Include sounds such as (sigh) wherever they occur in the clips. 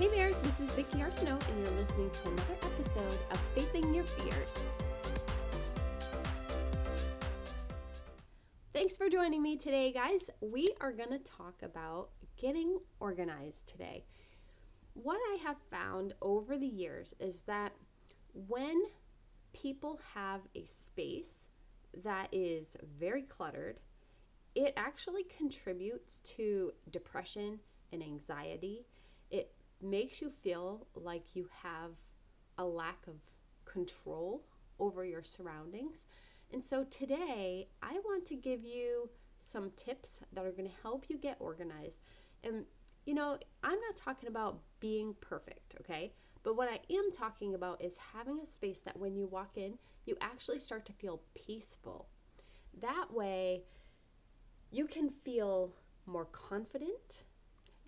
Hey there, this is Vicki Arsenault, and you're listening to another episode of Facing Your Fears. Thanks for joining me today, guys. We are going to talk about getting organized today. What I have found over the years is that when people have a space that is very cluttered, it actually contributes to depression and anxiety. Makes you feel like you have a lack of control over your surroundings. And so today, I want to give you some tips that are going to help you get organized. And, you know, I'm not talking about being perfect, okay? But what I am talking about is having a space that when you walk in, you actually start to feel peaceful. That way, you can feel more confident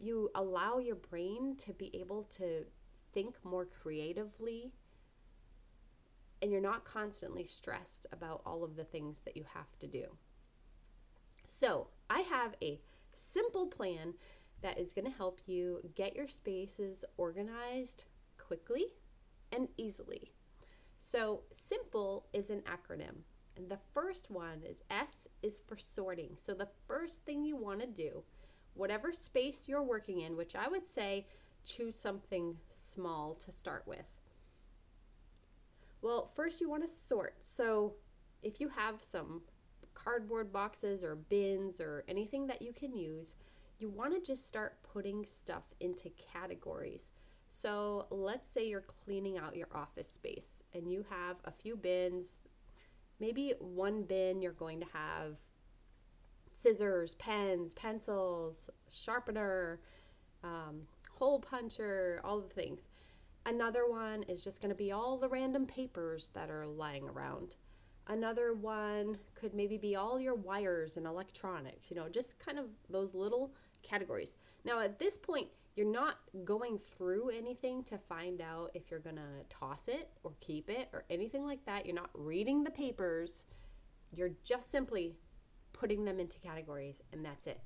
you allow your brain to be able to think more creatively and you're not constantly stressed about all of the things that you have to do. So, I have a simple plan that is going to help you get your spaces organized quickly and easily. So, simple is an acronym. And the first one is S is for sorting. So, the first thing you want to do whatever space you're working in, which I would say choose something small to start with. Well, first you want to sort. So if you have some cardboard boxes or bins or anything that you can use, you want to just start putting stuff into categories. So let's say you're cleaning out your office space and you have a few bins. Maybe one bin you're going to have scissors, pens, pencils, sharpener, um, hole puncher, all the things. Another one is just going to be all the random papers that are lying around. Another one could maybe be all your wires and electronics, you know, just kind of those little categories. Now, at this point, you're not going through anything to find out if you're going to toss it or keep it or anything like that. You're not reading the papers. You're just simply putting them into categories, and that's it.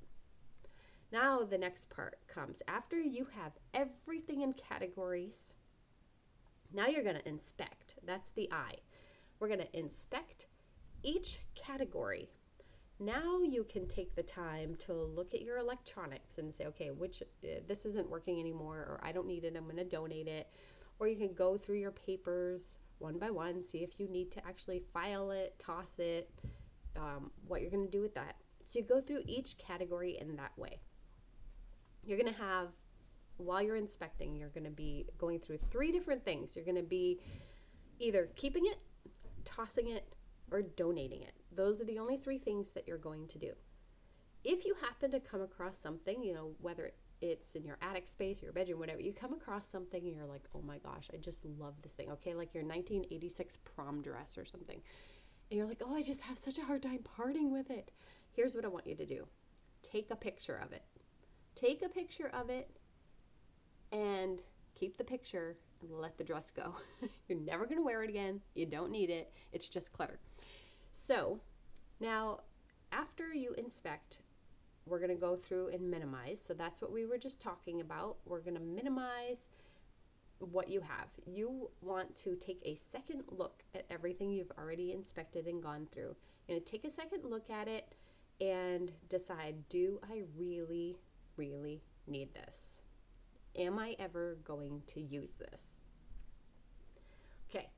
Now, the next part comes after you have everything in categories. Now, you're going to inspect. That's the I. We're going to inspect each category. Now you can take the time to look at your electronics and say, okay, which uh, this isn't working anymore, or I don't need it, I'm going to donate it. Or you can go through your papers one by one, see if you need to actually file it, toss it, um, what you're going to do with that. So you go through each category in that way. You're going to have, while you're inspecting, you're going to be going through three different things. You're going to be either keeping it, tossing it, or donating it. Those are the only three things that you're going to do. If you happen to come across something, you know, whether it's in your attic space, your bedroom, whatever, you come across something and you're like, oh my gosh, I just love this thing. Okay, like your 1986 prom dress or something and you're like, oh, I just have such a hard time parting with it. Here's what I want you to do take a picture of it. Take a picture of it and keep the picture and let the dress go. (laughs) you're never going to wear it again. You don't need it. It's just clutter. So now, after you inspect, we're going to go through and minimize. So that's what we were just talking about. We're going to minimize what you have. You want to take a second look at everything you've already inspected and gone through. You're going to take a second look at it and decide do I really, really need this? Am I ever going to use this? Okay,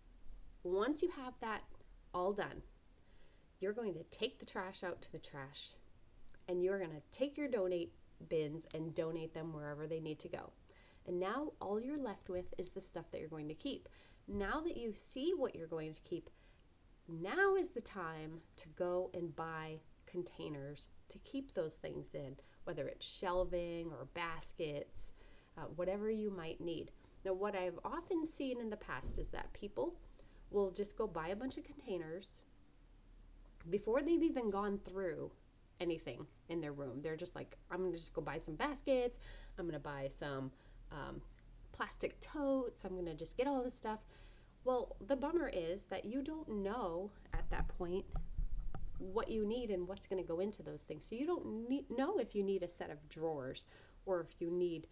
once you have that all done, you're going to take the trash out to the trash and you're going to take your donate bins and donate them wherever they need to go. And now all you're left with is the stuff that you're going to keep. Now that you see what you're going to keep, now is the time to go and buy containers to keep those things in, whether it's shelving or baskets, uh, whatever you might need. Now, what I've often seen in the past is that people will just go buy a bunch of containers before they've even gone through anything in their room. They're just like, I'm gonna just go buy some baskets, I'm gonna buy some um, plastic totes. I'm going to just get all this stuff. Well, the bummer is that you don't know at that point what you need and what's going to go into those things. So you don't need, know if you need a set of drawers or if you need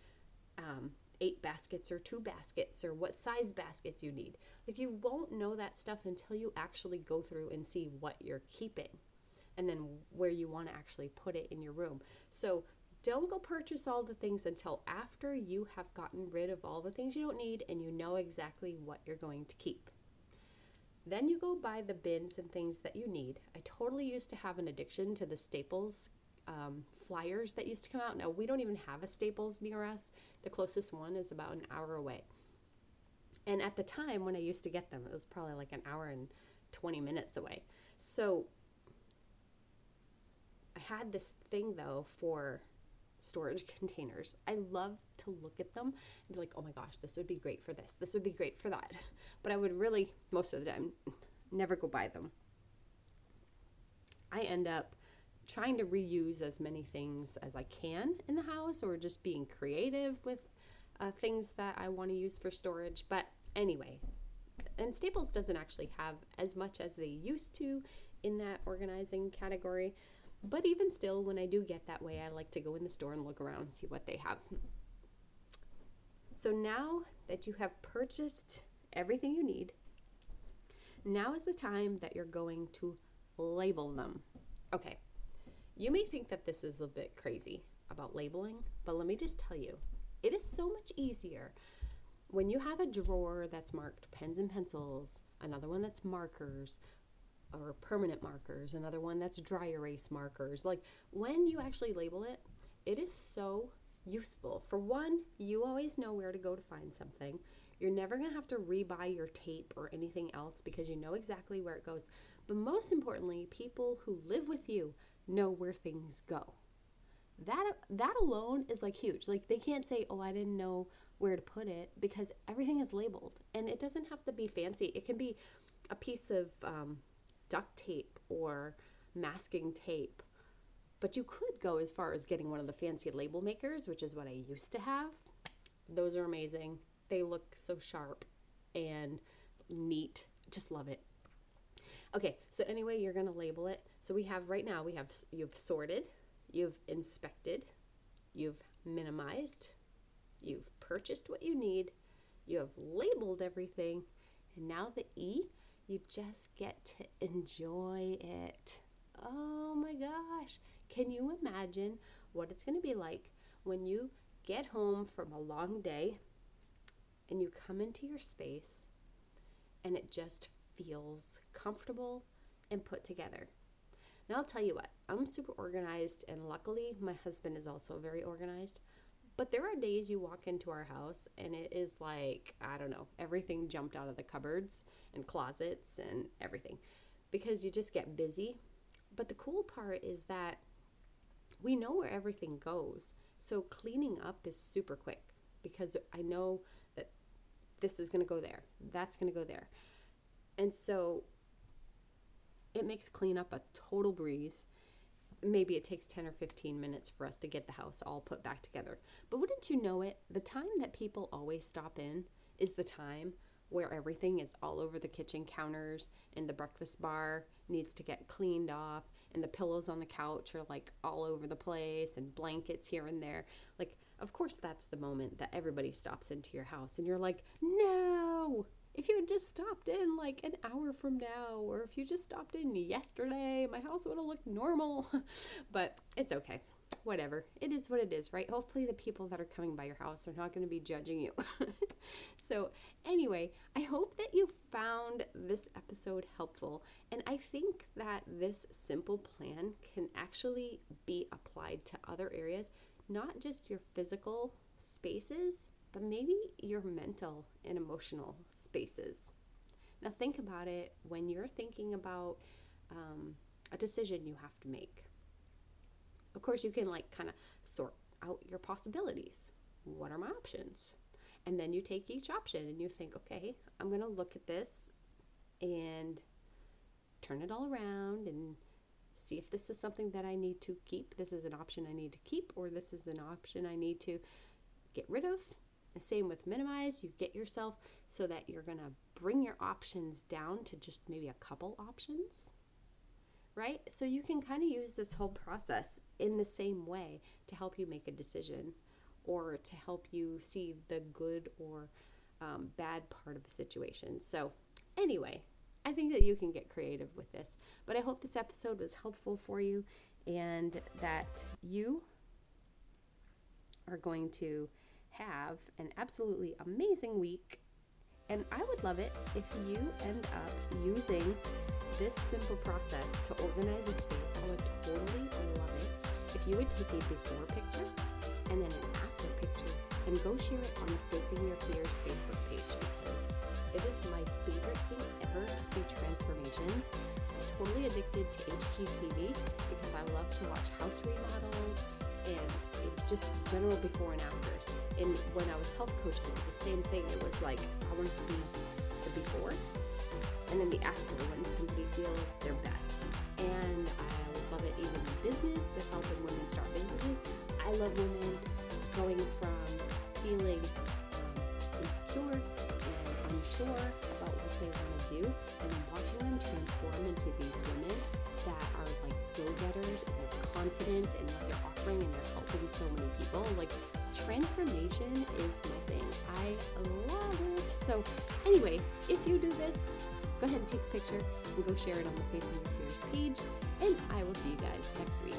um, eight baskets or two baskets or what size baskets you need. Like you won't know that stuff until you actually go through and see what you're keeping and then where you want to actually put it in your room. So don't go purchase all the things until after you have gotten rid of all the things you don't need and you know exactly what you're going to keep. Then you go buy the bins and things that you need. I totally used to have an addiction to the Staples um, flyers that used to come out. Now, we don't even have a Staples near us. The closest one is about an hour away. And at the time when I used to get them, it was probably like an hour and 20 minutes away. So I had this thing though for storage containers. I love to look at them and be like, oh my gosh, this would be great for this. This would be great for that. (laughs) But I would really, most of the time, never go buy them. I end up trying to reuse as many things as I can in the house or just being creative with uh, things that I want to use for storage. But anyway, and Staples doesn't actually have as much as they used to in that organizing category. But even still, when I do get that way, I like to go in the store and look around and see what they have. So now that you have purchased everything you need, now is the time that you're going to label them. Okay, you may think that this is a bit crazy about labeling, but let me just tell you, it is so much easier when you have a drawer that's marked pens and pencils, another one that's markers or permanent markers, another one that's dry erase markers. Like when you actually label it, it is so useful. For one, you always know where to go to find something. You're never going to have to rebuy your tape or anything else because you know exactly where it goes. But most importantly, people who live with you know where things go. That that alone is like huge. Like they can't say, "Oh, I didn't know where to put it," because everything is labeled, and it doesn't have to be fancy. It can be a piece of um, duct tape or masking tape. But you could go as far as getting one of the fancy label makers, which is what I used to have. Those are amazing. They look so sharp and neat. Just love it. Okay, so anyway, you're going to label it. So we have right now, we have you've sorted, you've inspected, you've minimized, you've purchased what you need, you have labeled everything, and now the E, you just get to enjoy it. Oh my gosh. Can you imagine what it's going to be like when you get home from a long day and you come into your space and it just feels comfortable and put together. Now, I'll tell you what, I'm super organized, and luckily, my husband is also very organized. But there are days you walk into our house and it is like, I don't know, everything jumped out of the cupboards and closets and everything because you just get busy. But the cool part is that we know where everything goes. So cleaning up is super quick because I know that this is going to go there, that's going to go there. And so it makes cleanup a total breeze. Maybe it takes 10 or 15 minutes for us to get the house all put back together. But wouldn't you know it? The time that people always stop in is the time where everything is all over the kitchen counters and the breakfast bar needs to get cleaned off and the pillows on the couch are like all over the place and blankets here and there. Like, of course, that's the moment that everybody stops into your house and you're like, no, if you had just stopped in like an hour from now, or if you just stopped in yesterday, my house would have looked normal. (laughs) but it's okay. Whatever. It is what it is, right? Hopefully, the people that are coming by your house are not going to be judging you. (laughs) so, anyway, I hope that you found this episode helpful. And I think that this simple plan can actually be applied to other areas, not just your physical spaces, but maybe your mental and emotional spaces. Now, think about it when you're thinking about um, a decision you have to make. Of course, you can like kind of sort out your possibilities. What are my options? And then you take each option and you think, okay, I'm going to look at this and turn it all around and see if this is something that I need to keep. This is an option I need to keep, or this is an option I need to get rid of same with minimize, you get yourself so that you're going to bring your options down to just maybe a couple options, right? So you can kind of use this whole process in the same way to help you make a decision. or to help you see the good or um, bad part of a situation. So, anyway, I think that you can get creative with this. But I hope this episode was helpful for you and that you are going to have an absolutely amazing week. And I would love it if you end up using this simple process to organize a space. I would totally love it if you would take a before picture and then an after picture and go share it on the Faithing Your Fears Facebook page because it is my favorite thing ever to see transformations. I'm totally addicted to HGTV because I love to watch house remodels and just general before and afters. And when I was health coaching, it was the same thing. It was like, I want to see the before and then the after when somebody feels their best. And I always love it even in business with helping women start businesses. I love women going from feeling insecure and unsure about what they want to do and watching them transform into these women that are like go-getters and they're confident and what they're offering and they're helping so many people. Like transformation is my thing. I love it. So anyway, if you do this, go ahead and take a picture and go share it on the Faithing Your Fears page. And I will see you guys next week.